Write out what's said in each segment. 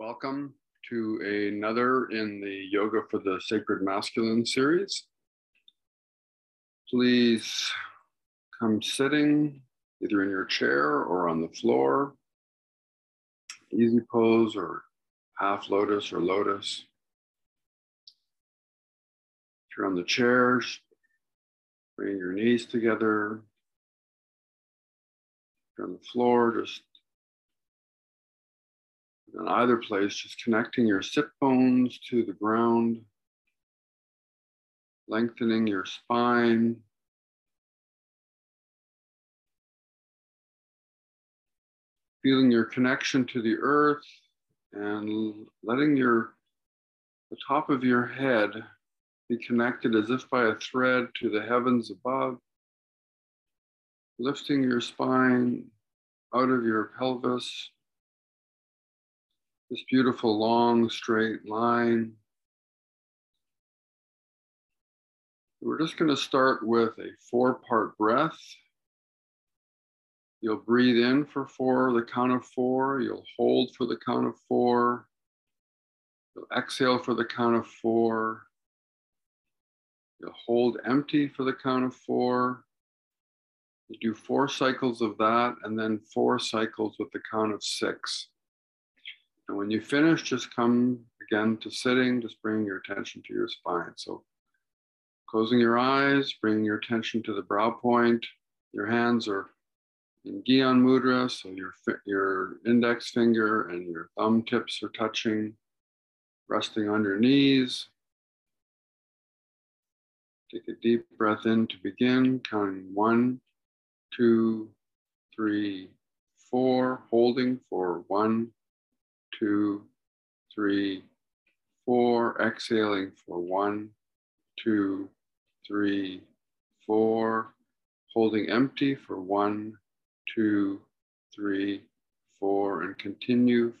Welcome to another in the Yoga for the Sacred Masculine series. Please come sitting either in your chair or on the floor, easy pose or half lotus or lotus. If you're on the chairs, bring your knees together. If you're on the floor, just in either place, just connecting your sit bones to the ground, lengthening your spine. Feeling your connection to the earth and letting your the top of your head be connected as if by a thread to the heavens above, lifting your spine out of your pelvis this beautiful long straight line. We're just going to start with a four part breath. You'll breathe in for four, the count of four. You'll hold for the count of four. You'll exhale for the count of four. You'll hold empty for the count of four. You do four cycles of that and then four cycles with the count of six. And when you finish, just come again to sitting, just bring your attention to your spine. So closing your eyes, bringing your attention to the brow point. Your hands are in Gyan Mudra, so your, your index finger and your thumb tips are touching, resting on your knees. Take a deep breath in to begin, counting one, two, three, four, holding for one, two, three, four. Exhaling for one, two, three, four. Holding empty for one, two, three, four, and continue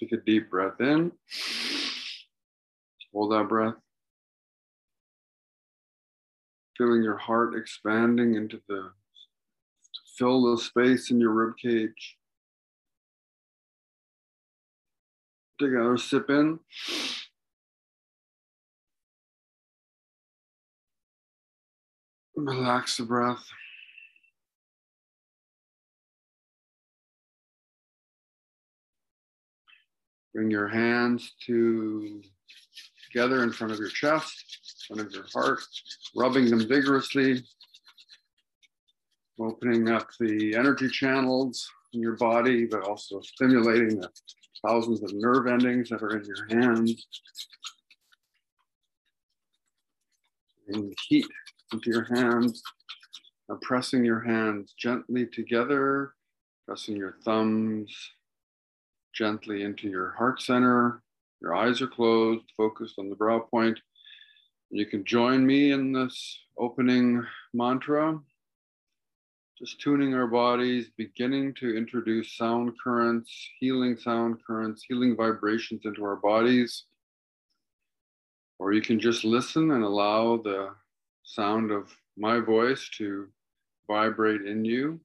Take a deep breath in. Hold that breath. Feeling your heart expanding into the, fill the space in your rib cage. Take another sip in. Relax the breath. Bring your hands to together in front of your chest, in front of your heart, rubbing them vigorously, opening up the energy channels in your body, but also stimulating the thousands of nerve endings that are in your hands. And heat into your hands, and pressing your hands gently together, pressing your thumbs gently into your heart center. Your eyes are closed, focused on the brow point. You can join me in this opening mantra. Just tuning our bodies, beginning to introduce sound currents, healing sound currents, healing vibrations into our bodies. Or you can just listen and allow the sound of my voice to vibrate in you.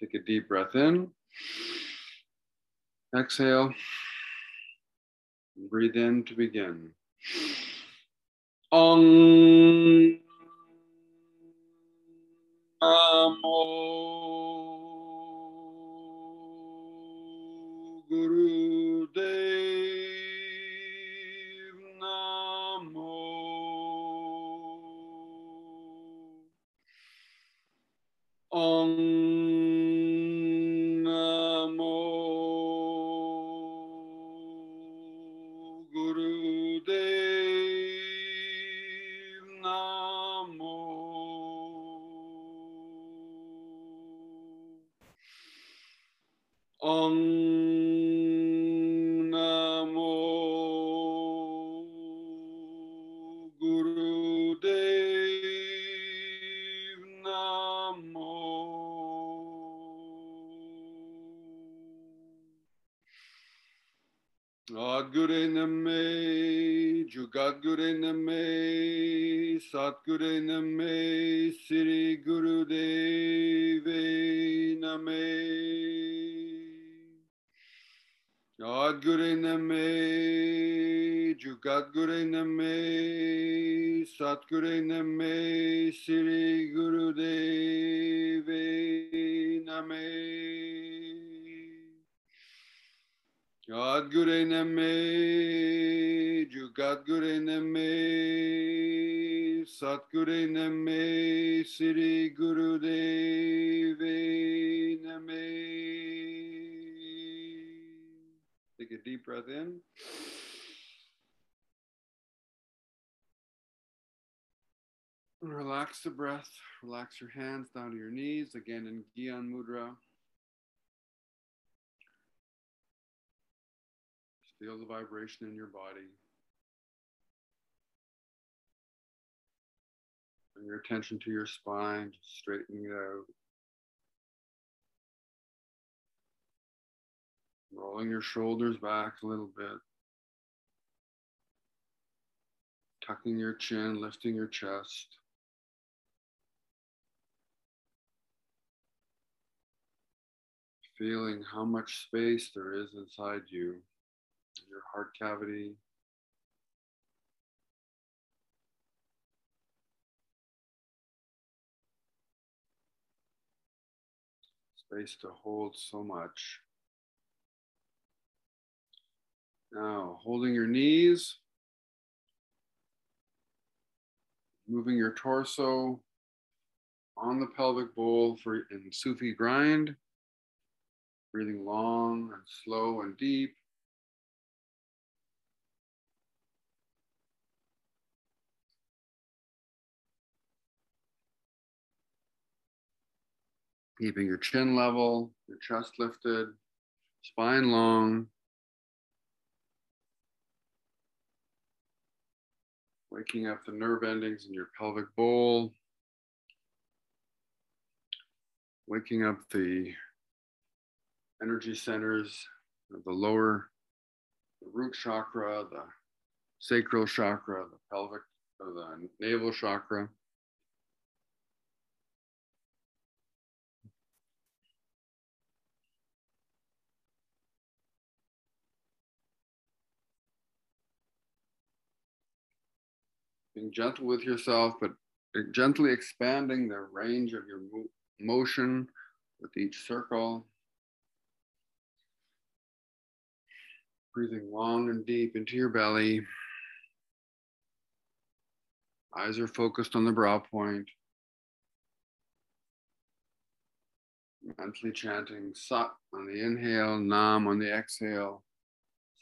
Take a deep breath in. Exhale. Breathe in to begin. Om Guru Jugadgure Name, Satgure Name, Sri Guru Deve Name. Gadgure Name, Jugadgure Name, Satgure Name, Sri Guru Deve Name. Take a deep breath in. Relax the breath. Relax your hands down to your knees. Again in Gyan Mudra. Feel the vibration in your body. Bring your attention to your spine, straightening it out. Rolling your shoulders back a little bit. Tucking your chin, lifting your chest. Feeling how much space there is inside you your heart cavity. Space to hold so much. Now, holding your knees, moving your torso on the pelvic bowl for in Sufi grind, breathing long and slow and deep. keeping your chin level, your chest lifted, spine long. Waking up the nerve endings in your pelvic bowl. Waking up the energy centers the lower the root chakra, the sacral chakra, the pelvic, or the navel chakra. Being gentle with yourself, but gently expanding the range of your motion with each circle. Breathing long and deep into your belly. Eyes are focused on the brow point. Mentally chanting Sat on the inhale, Nam on the exhale.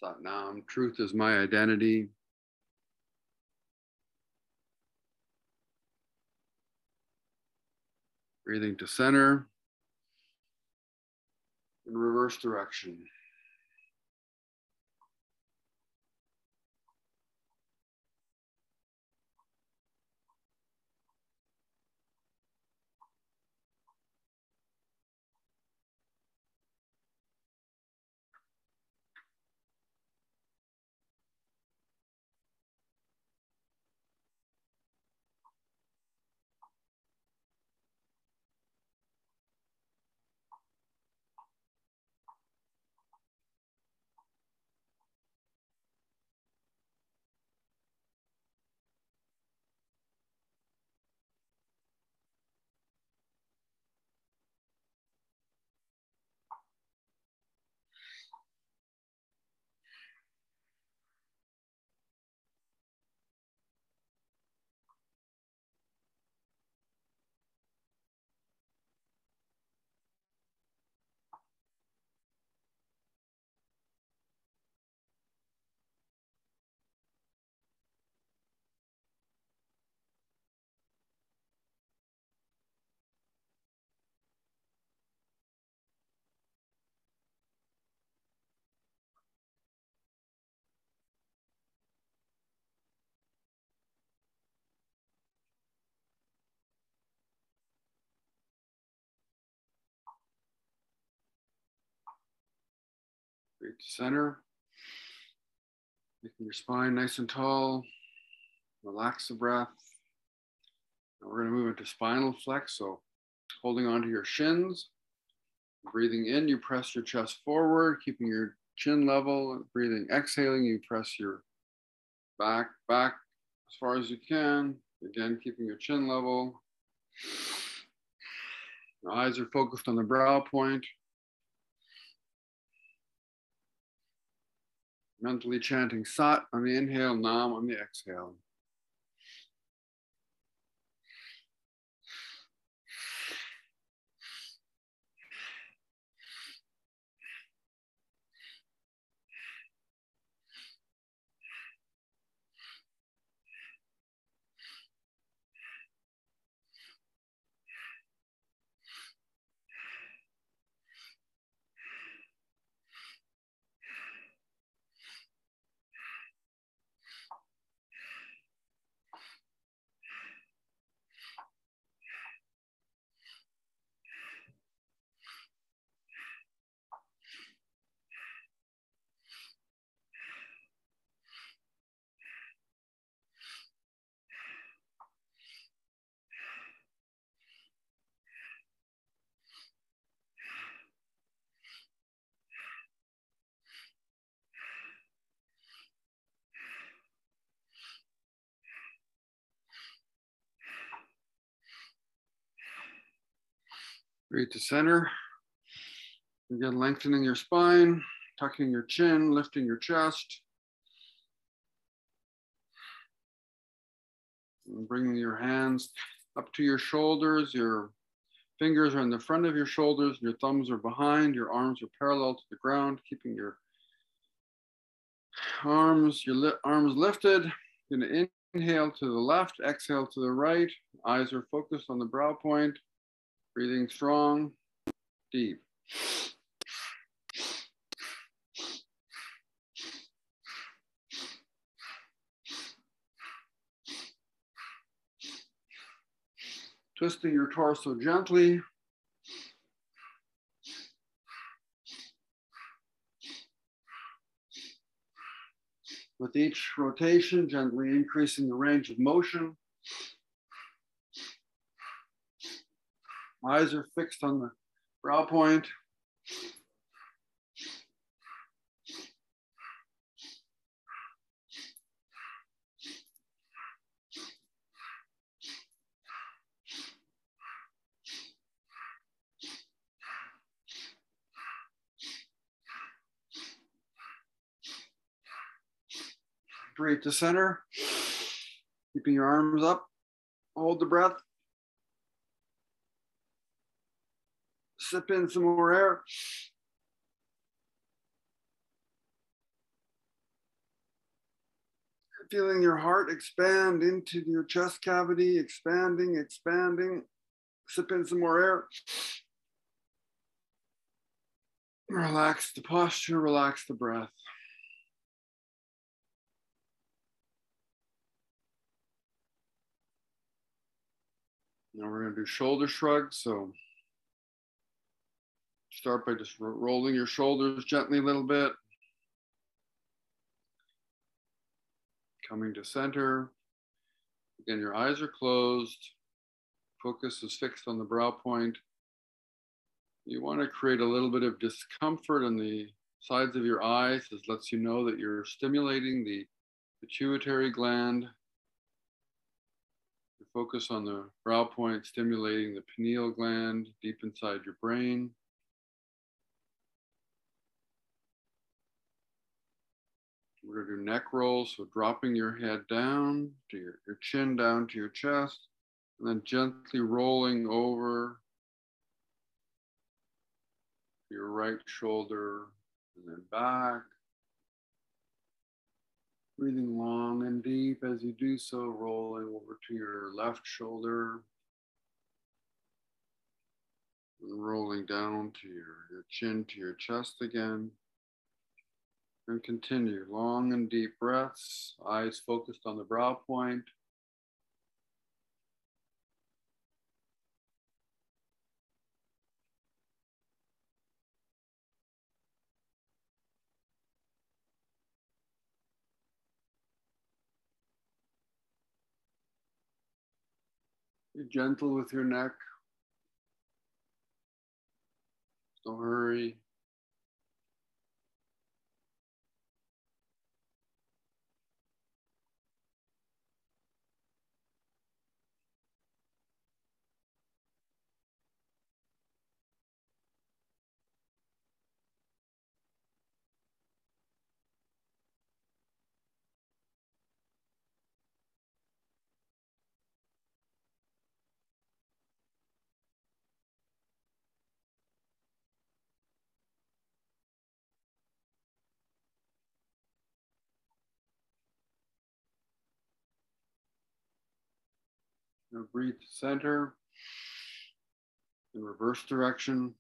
Sat Nam, truth is my identity. Breathing to center in reverse direction. Great to center. Making your spine nice and tall. Relax the breath. Now we're going to move into spinal flex. So holding onto your shins. Breathing in, you press your chest forward, keeping your chin level. Breathing, exhaling, you press your back, back as far as you can. Again, keeping your chin level. Your eyes are focused on the brow point. Mentally chanting Sat on the inhale, Nam on the exhale. Breathe to center. Again, lengthening your spine, tucking your chin, lifting your chest. And bringing your hands up to your shoulders. Your fingers are in the front of your shoulders, your thumbs are behind, your arms are parallel to the ground, keeping your arms, your li arms lifted. You're gonna inhale to the left, exhale to the right. Eyes are focused on the brow point. Breathing strong, deep. Twisting your torso gently. With each rotation, gently increasing the range of motion. Eyes are fixed on the brow point. Breathe to center. Keeping your arms up. Hold the breath. Sip in some more air. Feeling your heart expand into your chest cavity, expanding, expanding. Sip in some more air. Relax the posture, relax the breath. Now we're going to do shoulder shrugs. So start by just rolling your shoulders gently a little bit. Coming to center. Again, your eyes are closed. Focus is fixed on the brow point. You want to create a little bit of discomfort on the sides of your eyes. This lets you know that you're stimulating the pituitary gland focus on the brow point, stimulating the pineal gland deep inside your brain. We're gonna do neck rolls, so dropping your head down to your, your chin down to your chest, and then gently rolling over your right shoulder and then back. Breathing long and deep as you do so, rolling over to your left shoulder. And rolling down to your, your chin to your chest again. And continue long and deep breaths, eyes focused on the brow point. Be gentle with your neck. Don't hurry. Now breathe center in reverse direction.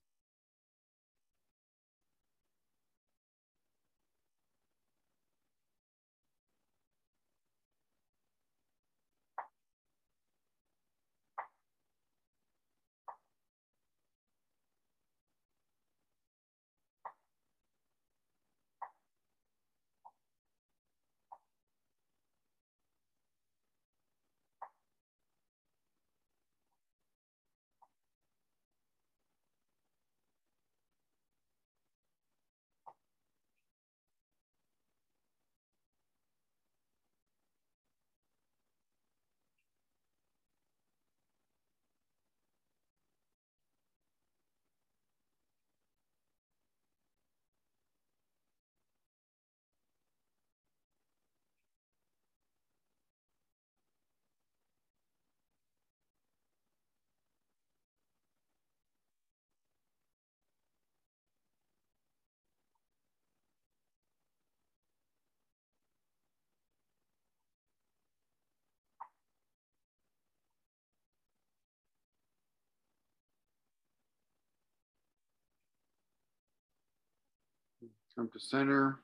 Come to center.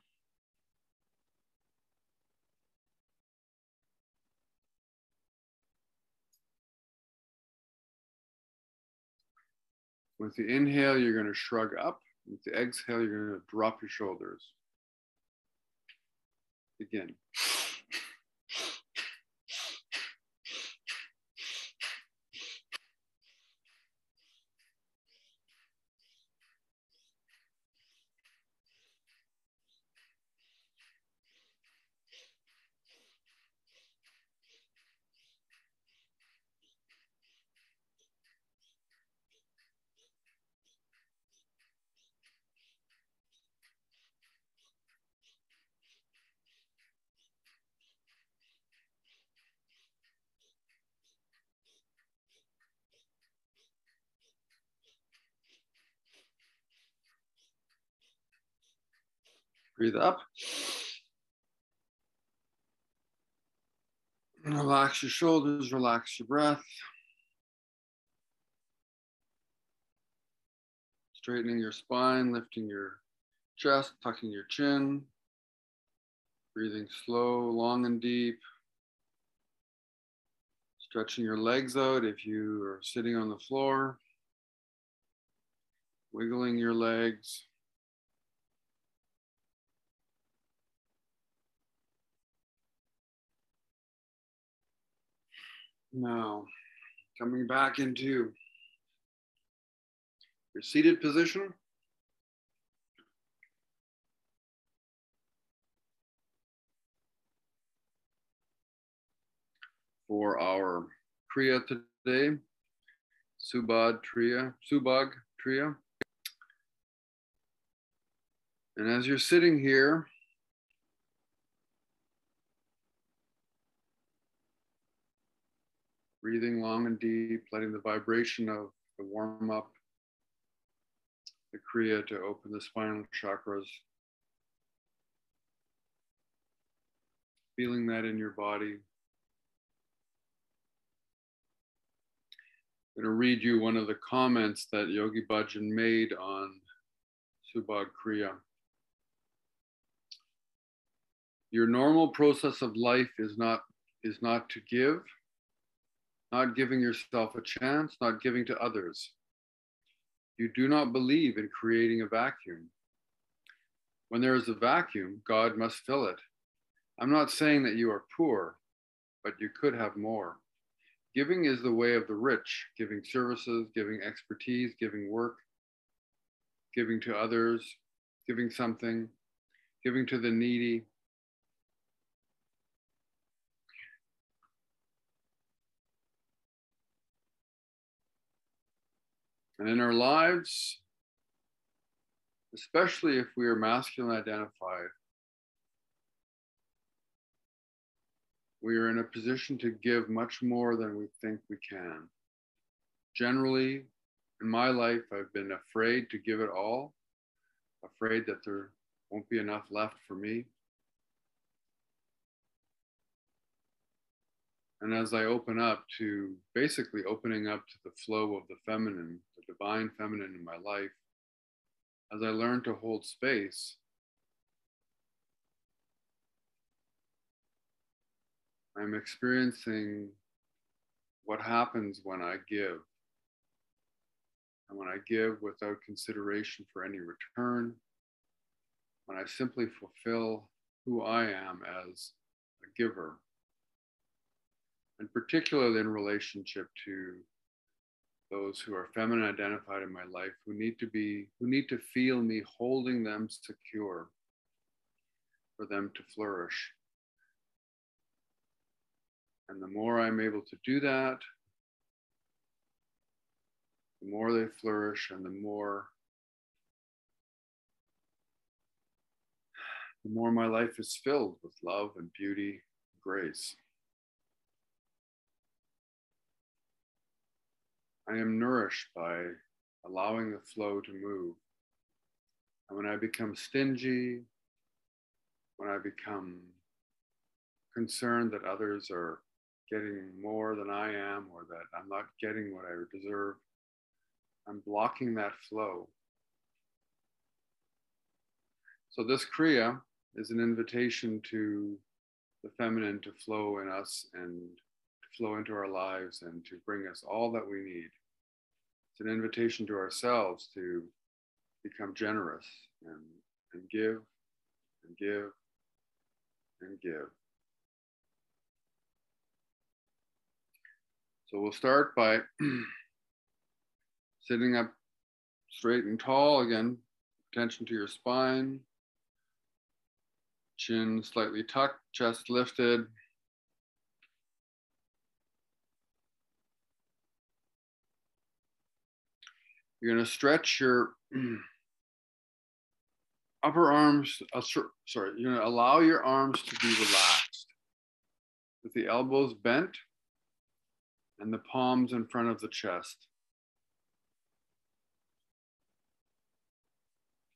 With the inhale, you're going to shrug up. With the exhale, you're going to drop your shoulders. Begin. Breathe up. Relax your shoulders, relax your breath. Straightening your spine, lifting your chest, tucking your chin. Breathing slow, long, and deep. Stretching your legs out if you are sitting on the floor. Wiggling your legs. Now, coming back into your seated position. For our Kriya today, Subad Triya, Subhag Kriya. And as you're sitting here, breathing long and deep, letting the vibration of the warm up, the Kriya to open the spinal chakras. Feeling that in your body. I'm going to read you one of the comments that Yogi Bhajan made on Subhag Kriya. Your normal process of life is not is not to give, not giving yourself a chance, not giving to others. You do not believe in creating a vacuum. When there is a vacuum, God must fill it. I'm not saying that you are poor, but you could have more. Giving is the way of the rich, giving services, giving expertise, giving work, giving to others, giving something, giving to the needy, And in our lives, especially if we are masculine identified, we are in a position to give much more than we think we can. Generally, in my life, I've been afraid to give it all, afraid that there won't be enough left for me. And as I open up to basically opening up to the flow of the feminine, the divine feminine in my life, as I learn to hold space, I'm experiencing what happens when I give. And when I give without consideration for any return, when I simply fulfill who I am as a giver and particularly in relationship to those who are feminine identified in my life who need to be who need to feel me holding them secure for them to flourish. And the more i'm able to do that the more they flourish and the more the more my life is filled with love and beauty and grace I am nourished by allowing the flow to move. And when I become stingy, when I become concerned that others are getting more than I am or that I'm not getting what I deserve, I'm blocking that flow. So, this Kriya is an invitation to the feminine to flow in us and flow into our lives and to bring us all that we need. It's an invitation to ourselves to become generous and, and give and give and give. So we'll start by sitting up straight and tall. Again, attention to your spine. Chin slightly tucked, chest lifted. You're going to stretch your upper arms, uh, sorry, you're going to allow your arms to be relaxed with the elbows bent and the palms in front of the chest.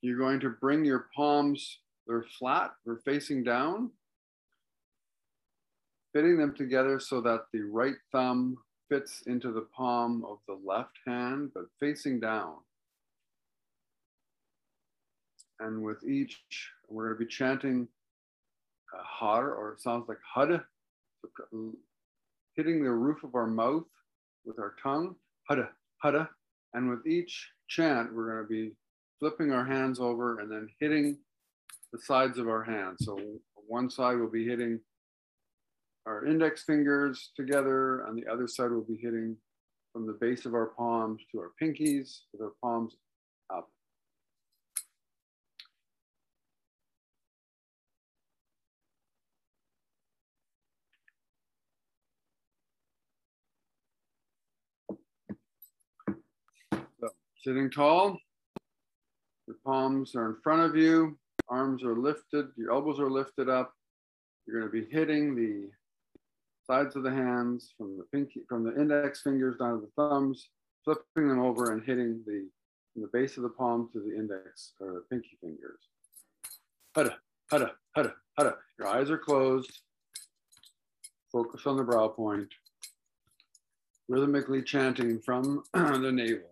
You're going to bring your palms, they're flat, they're facing down, fitting them together so that the right thumb fits into the palm of the left hand, but facing down. And with each, we're going to be chanting uh, har, or it sounds like hud, hitting the roof of our mouth with our tongue, hada, hada. And with each chant, we're going to be flipping our hands over and then hitting the sides of our hands. So one side will be hitting our index fingers together, On the other side we'll be hitting from the base of our palms to our pinkies with our palms up. Sitting tall, your palms are in front of you, arms are lifted, your elbows are lifted up. You're going to be hitting the sides of the hands from the pinky, from the index fingers down to the thumbs, flipping them over and hitting the the base of the palm to the index or the pinky fingers. Hada, hada, hada, hada. Your eyes are closed. Focus on the brow point. Rhythmically chanting from the navel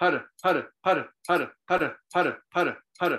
hara, hara, hara, hara, hara, hara, hara,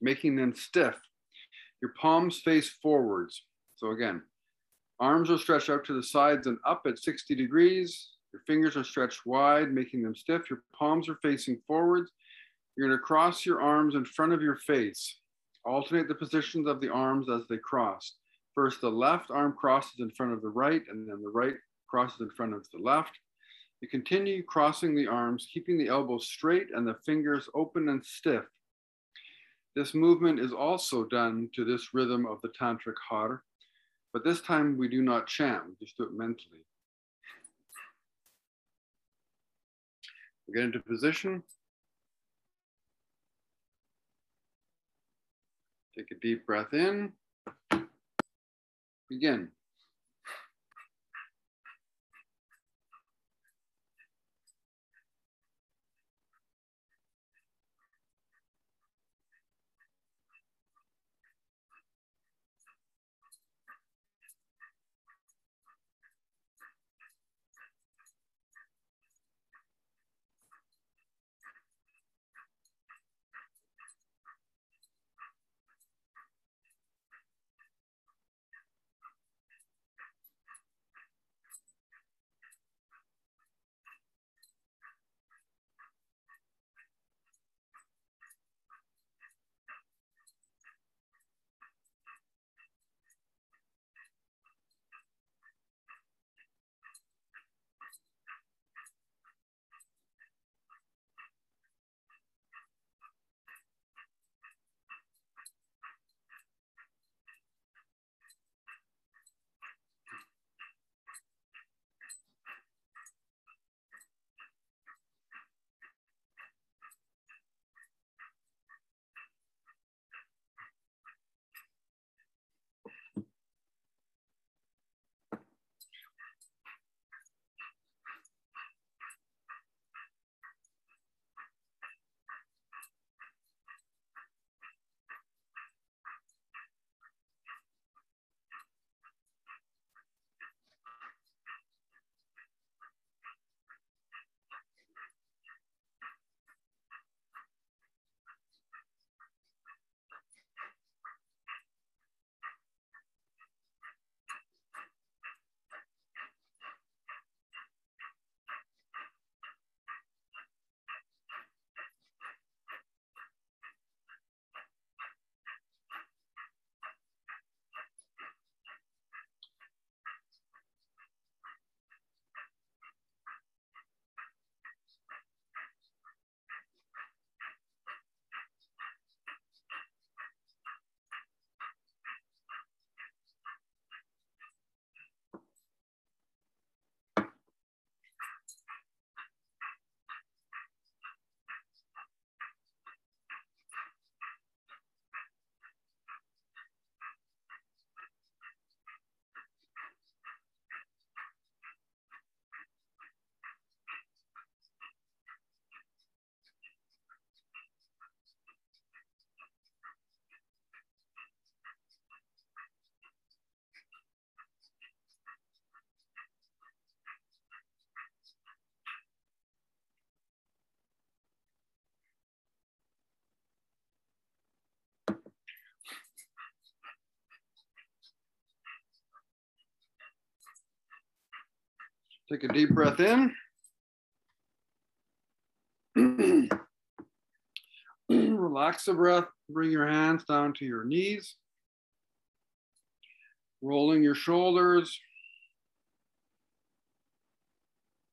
making them stiff. Your palms face forwards. So again, arms are stretched out to the sides and up at 60 degrees. Your fingers are stretched wide, making them stiff. Your palms are facing forwards. You're going to cross your arms in front of your face. Alternate the positions of the arms as they cross. First, the left arm crosses in front of the right, and then the right crosses in front of the left. You continue crossing the arms, keeping the elbows straight and the fingers open and stiff. This movement is also done to this rhythm of the Tantric Har, but this time we do not chant, we just do it mentally. We get into position. Take a deep breath in. Begin. Take a deep breath in. Relax the breath. Bring your hands down to your knees. Rolling your shoulders.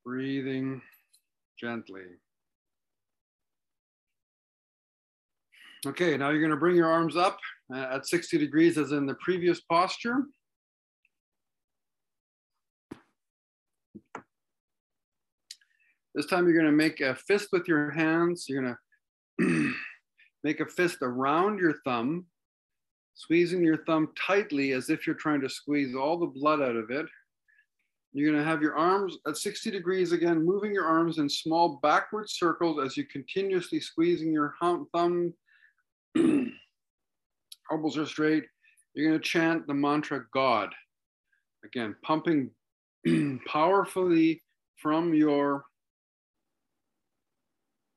Breathing gently. Okay, now you're going to bring your arms up uh, at 60 degrees as in the previous posture. This time you're gonna make a fist with your hands. You're gonna make a fist around your thumb, squeezing your thumb tightly as if you're trying to squeeze all the blood out of it. You're gonna have your arms at 60 degrees again, moving your arms in small backward circles as you continuously squeezing your thumb. elbows are straight. You're gonna chant the mantra God. Again, pumping powerfully from your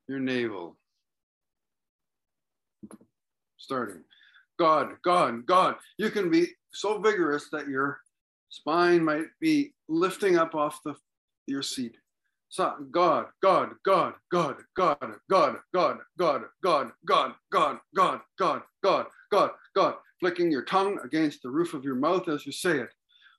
your navel. Starting. God, God, God. You can be so vigorous that your spine might be lifting up off the your seat. So, God, God, God, God, God, God, God, God, God, God, God, God, God, God, God, God, flicking your tongue against the roof of your mouth as you say it.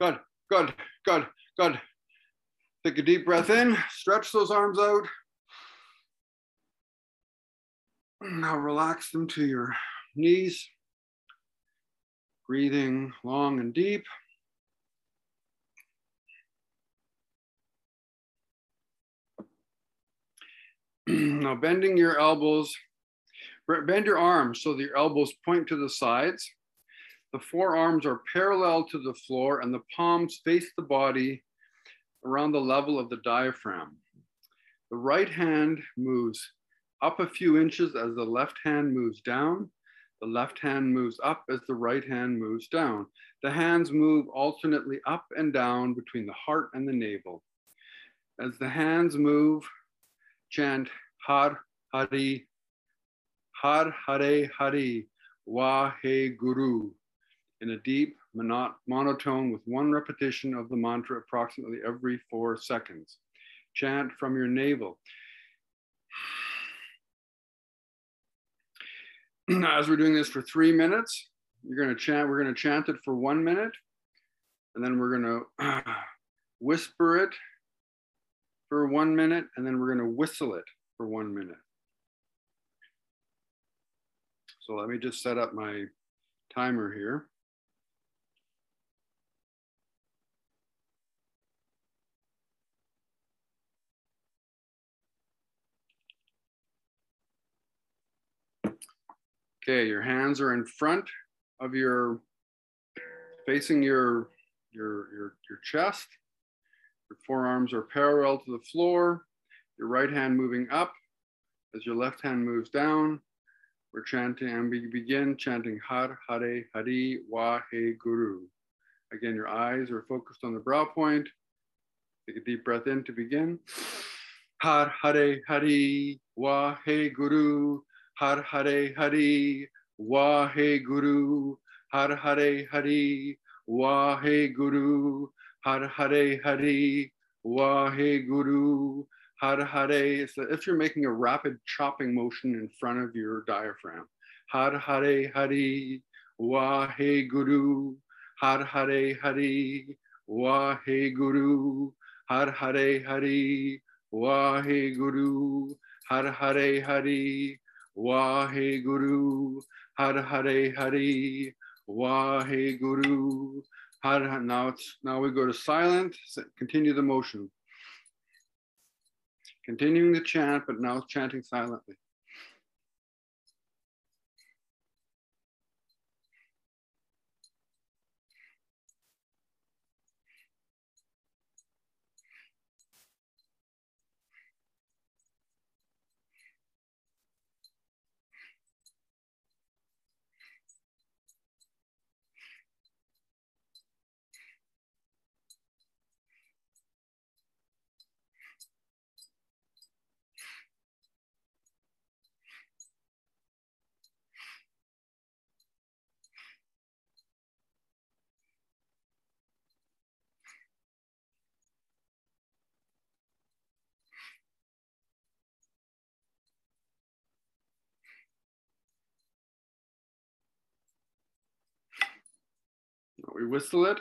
God, good, good, good. Take a deep breath in, stretch those arms out. Now relax them to your knees. Breathing long and deep. now bending your elbows, bend your arms so that your elbows point to the sides. The forearms are parallel to the floor and the palms face the body around the level of the diaphragm. The right hand moves up a few inches as the left hand moves down. The left hand moves up as the right hand moves down. The hands move alternately up and down between the heart and the navel. As the hands move, chant Har Hari, Har Hare Hari, Wahe Guru in a deep monotone with one repetition of the mantra approximately every four seconds. Chant from your navel. As we're doing this for three minutes, you're going to chant, we're going to chant it for one minute, and then we're going to whisper it for one minute, and then we're going to whistle it for one minute. So let me just set up my timer here. Okay, your hands are in front of your, facing your, your, your, your chest. Your forearms are parallel to the floor, your right hand moving up as your left hand moves down. We're chanting and we begin chanting Har Hare Hari Wahe Guru. Again, your eyes are focused on the brow point. Take a deep breath in to begin. Har Hare Hari Wahe Guru. Har Hare Hari Wahe Guru. Har Hare Hari Wahe Guru. Har Hare Hari Wahe Guru. Har Hare. So if you're making a rapid chopping motion in front of your diaphragm. Har Hare Hari Wahe Guru. Har Hare Hari Wahe Guru. Har Hare Hari Wahe Guru. Har Hare Hari Wahe Guru. Har Hare Hari Wahe Guru. Har now it's now we go to silent. Continue the motion. Continuing the chant, but now chanting silently. We whistle it.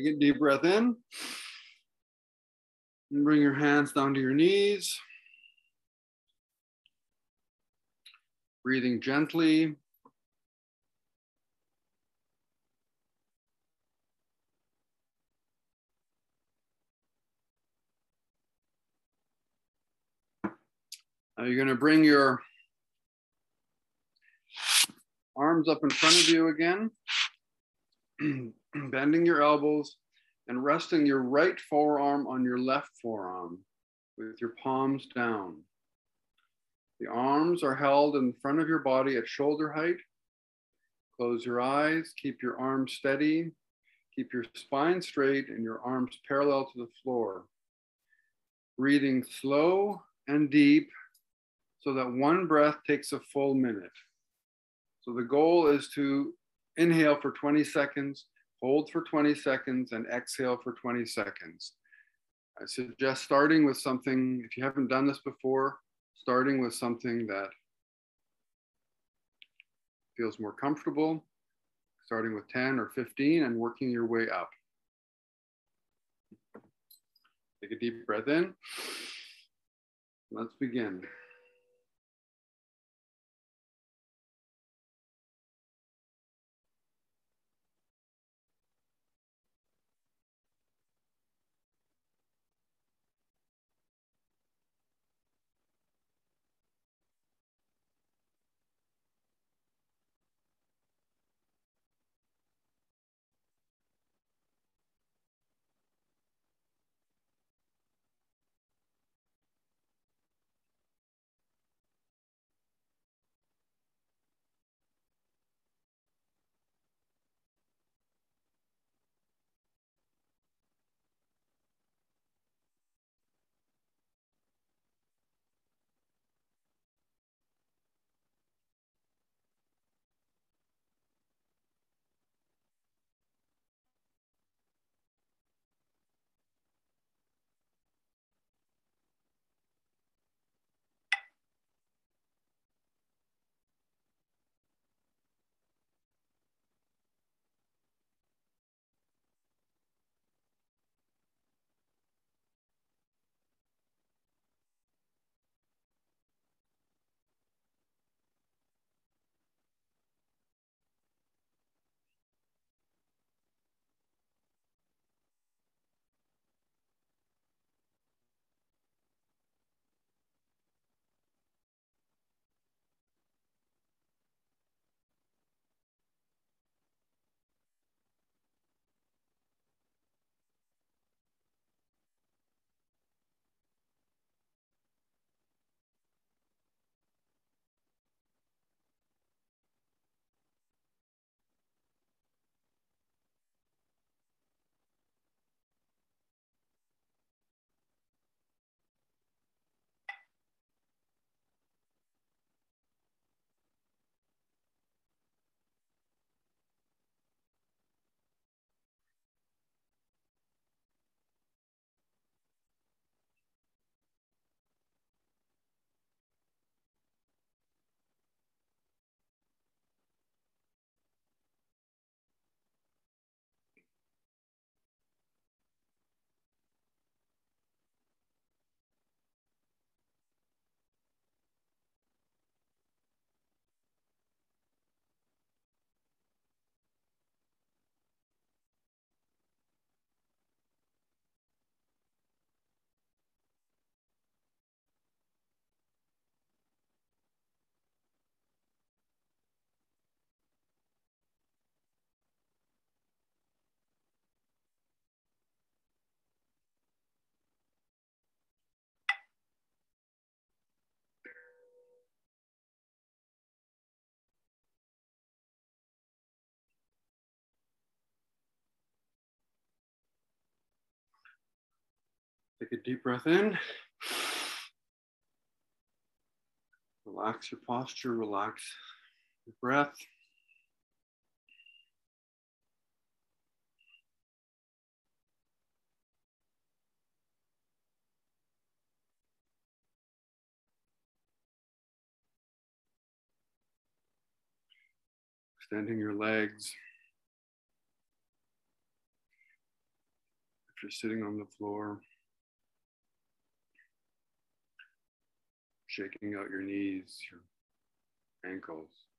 Take a deep breath in. And bring your hands down to your knees. Breathing gently. Now you're going to bring your arms up in front of you again. bending your elbows and resting your right forearm on your left forearm with your palms down. The arms are held in front of your body at shoulder height. Close your eyes, keep your arms steady, keep your spine straight and your arms parallel to the floor. Breathing slow and deep so that one breath takes a full minute. So the goal is to inhale for 20 seconds, hold for 20 seconds, and exhale for 20 seconds. I suggest starting with something, if you haven't done this before, starting with something that feels more comfortable, starting with 10 or 15 and working your way up. Take a deep breath in. Let's begin. Take a deep breath in. Relax your posture, relax your breath. Extending your legs. If you're sitting on the floor, shaking out your knees, your ankles.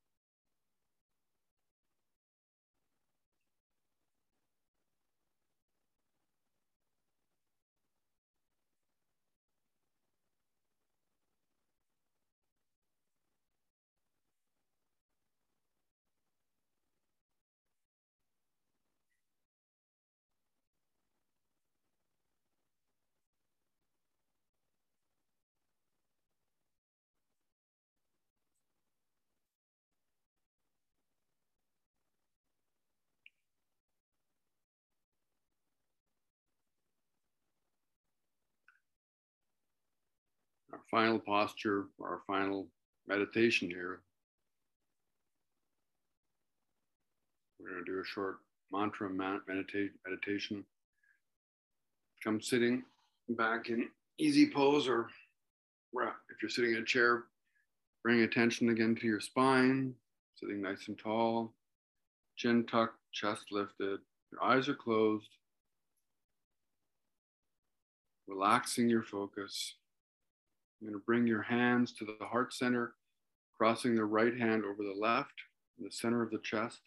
Final posture, our final meditation here. We're going to do a short mantra meditate, meditation. Come sitting back in easy pose, or if you're sitting in a chair, bring attention again to your spine, sitting nice and tall, chin tucked, chest lifted, your eyes are closed, relaxing your focus. You're going to bring your hands to the heart center, crossing the right hand over the left, in the center of the chest.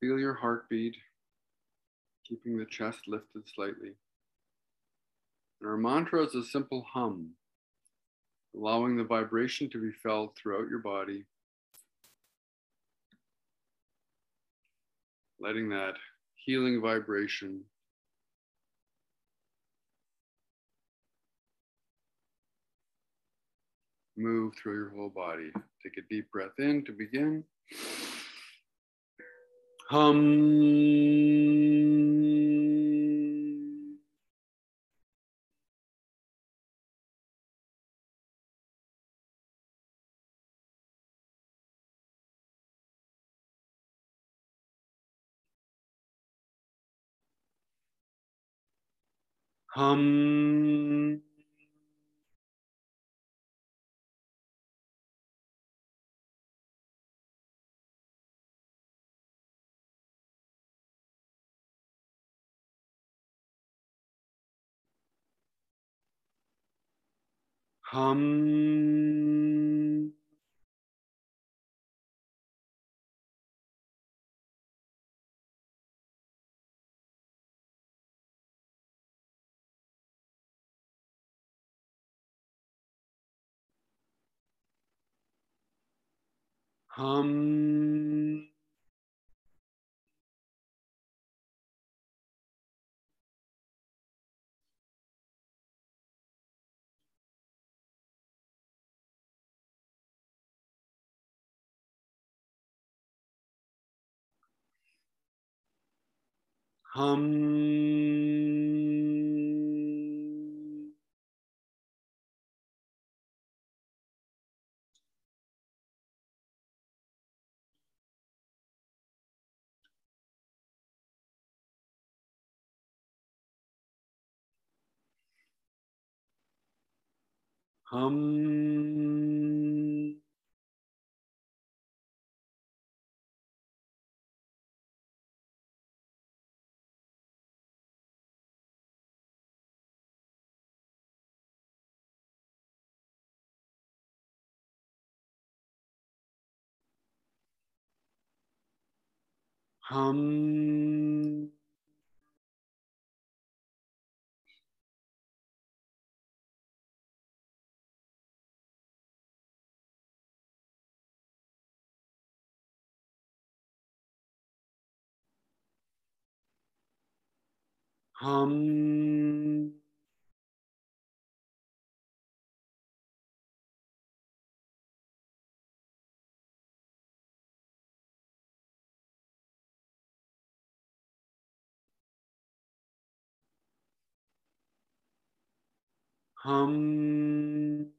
Feel your heartbeat, keeping the chest lifted slightly. And our mantra is a simple hum, allowing the vibration to be felt throughout your body. Letting that healing vibration move through your whole body. Take a deep breath in to begin. Hum. Hum. Hum. Hum. Hum. Hum. Hum. Hum. Hum.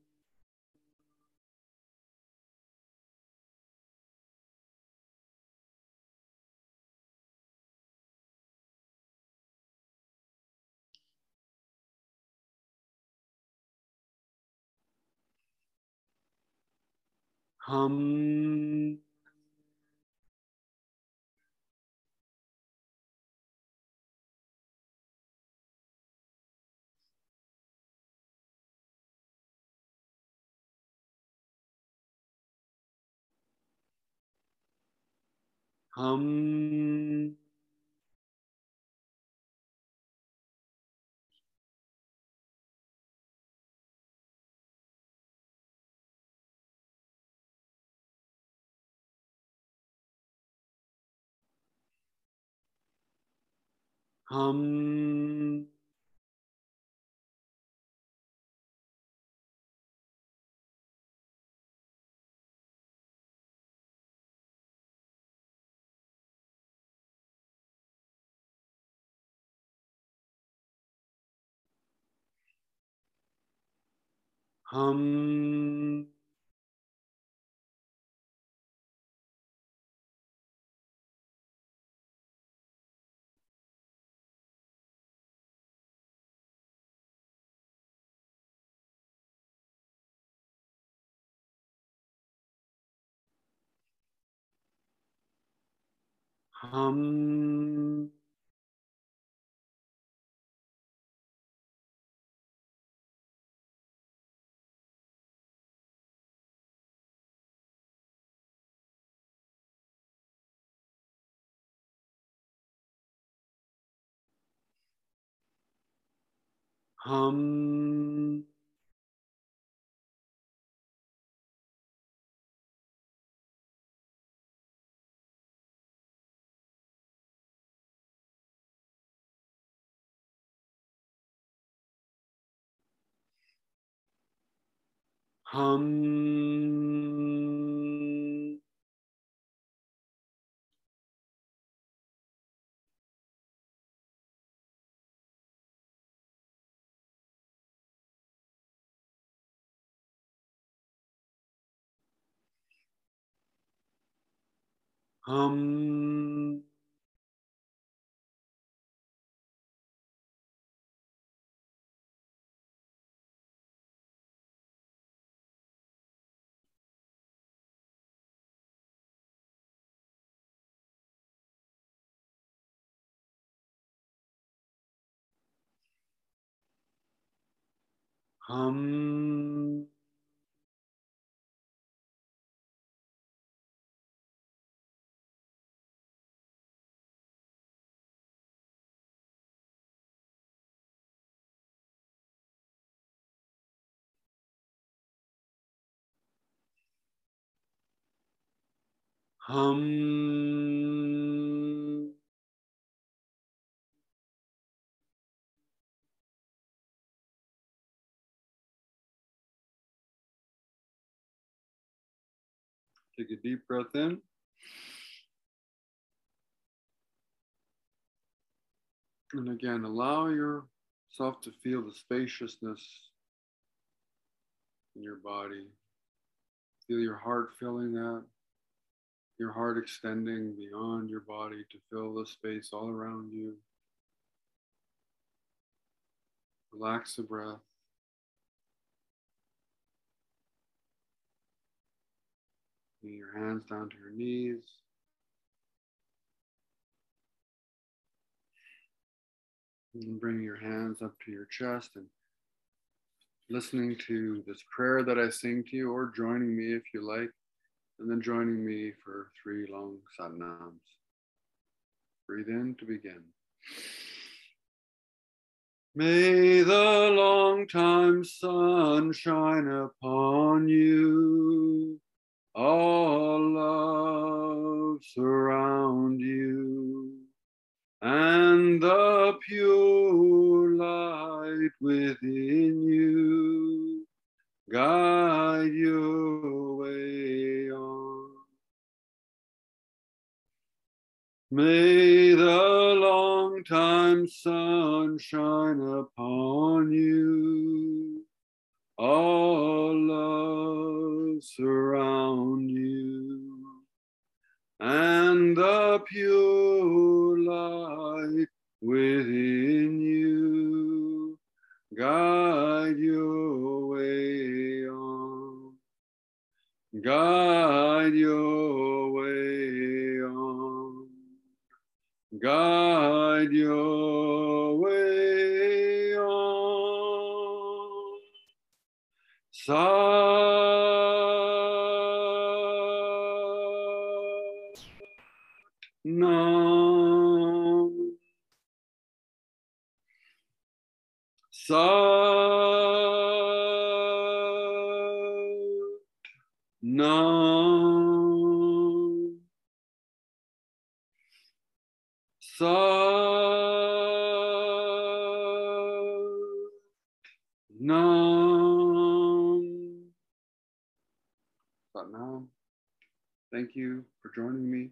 Hum. हम हम Hum. Hum. Hum. Hum. Um, um Hum. Take a deep breath in. And again, allow yourself to feel the spaciousness in your body. Feel your heart filling that, your heart extending beyond your body to fill the space all around you. Relax the breath. Bring your hands down to your knees. And bring your hands up to your chest and listening to this prayer that I sing to you, or joining me if you like, and then joining me for three long satnams. Breathe in to begin. May the long time sun shine upon you, all love surround you, and the pure light within you guide your way May the long time sun shine upon you, all love surround you, and the pure light within you. Guide your way on, guide your guide your way on. Nam. Joining me.